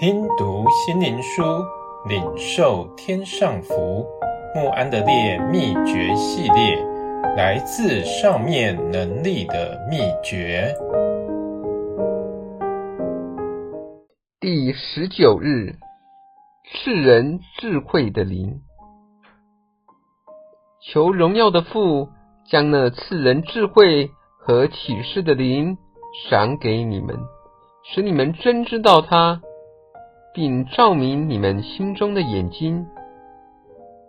听读心灵书，领受天上福。穆安德烈秘诀系列，来自上面能力的秘诀。第十九日，赐人智慧的灵。求荣耀的父将那赐人智慧和启示的灵赏给你们，使你们真知道他，并照明你们心中的眼睛。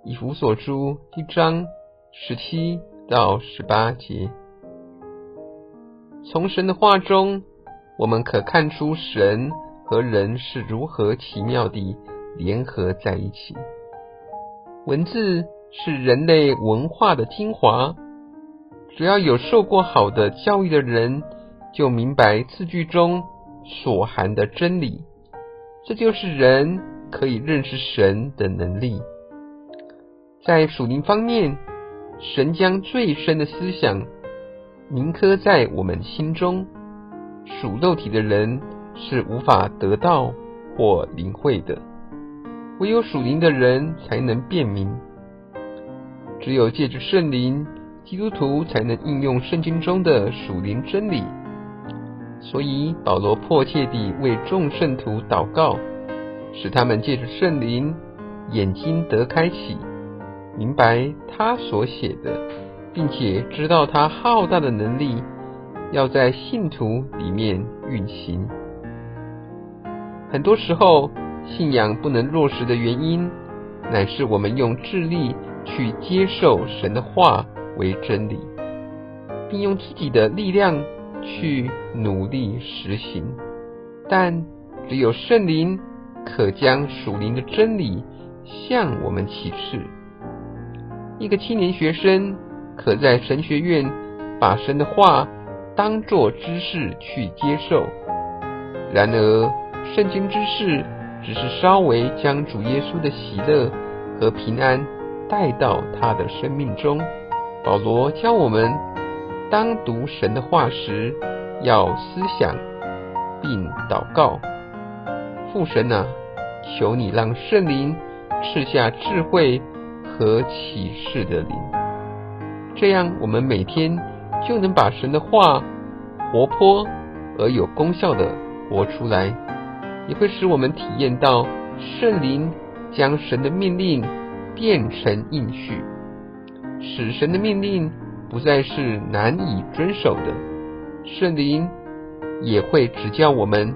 以弗所书一章十七到十八节。从神的话中，我们可看出神和人是如何奇妙地联合在一起。文字是人类文化的精华，只要有受过好的教育的人，就明白字句中所含的真理。这就是人可以认识神的能力。在属灵方面，神将最深的思想铭刻在我们心中，属肉体的人是无法得到或领会的，唯有属灵的人才能辨明。只有借着圣灵，基督徒才能应用圣经中的属灵真理。所以保罗迫切地为众圣徒祷告，使他们借着圣灵，眼睛得开启。明白他所写的，并且知道他浩大的能力要在信徒里面运行。很多时候，信仰不能落实的原因，乃是我们用智力去接受神的话为真理，并用自己的力量去努力实行。但只有圣灵可将属灵的真理向我们启示。一个青年学生可在神学院把神的话当作知识去接受，然而圣经知识只是稍微将主耶稣的喜乐和平安带到他的生命中。保罗教我们，当读神的话时，要思想并祷告。父神啊，求你让圣灵赐下智慧。和启示的灵，这样我们每天就能把神的话活泼而有功效地活出来，也会使我们体验到圣灵将神的命令变成应许，使神的命令不再是难以遵守的。圣灵也会指教我们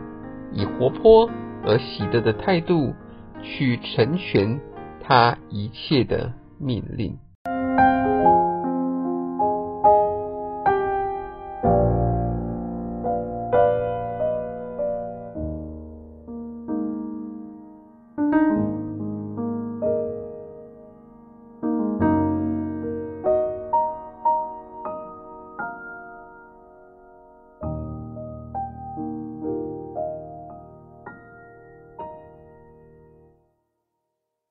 以活泼而喜乐的态度去成全他一切的命令。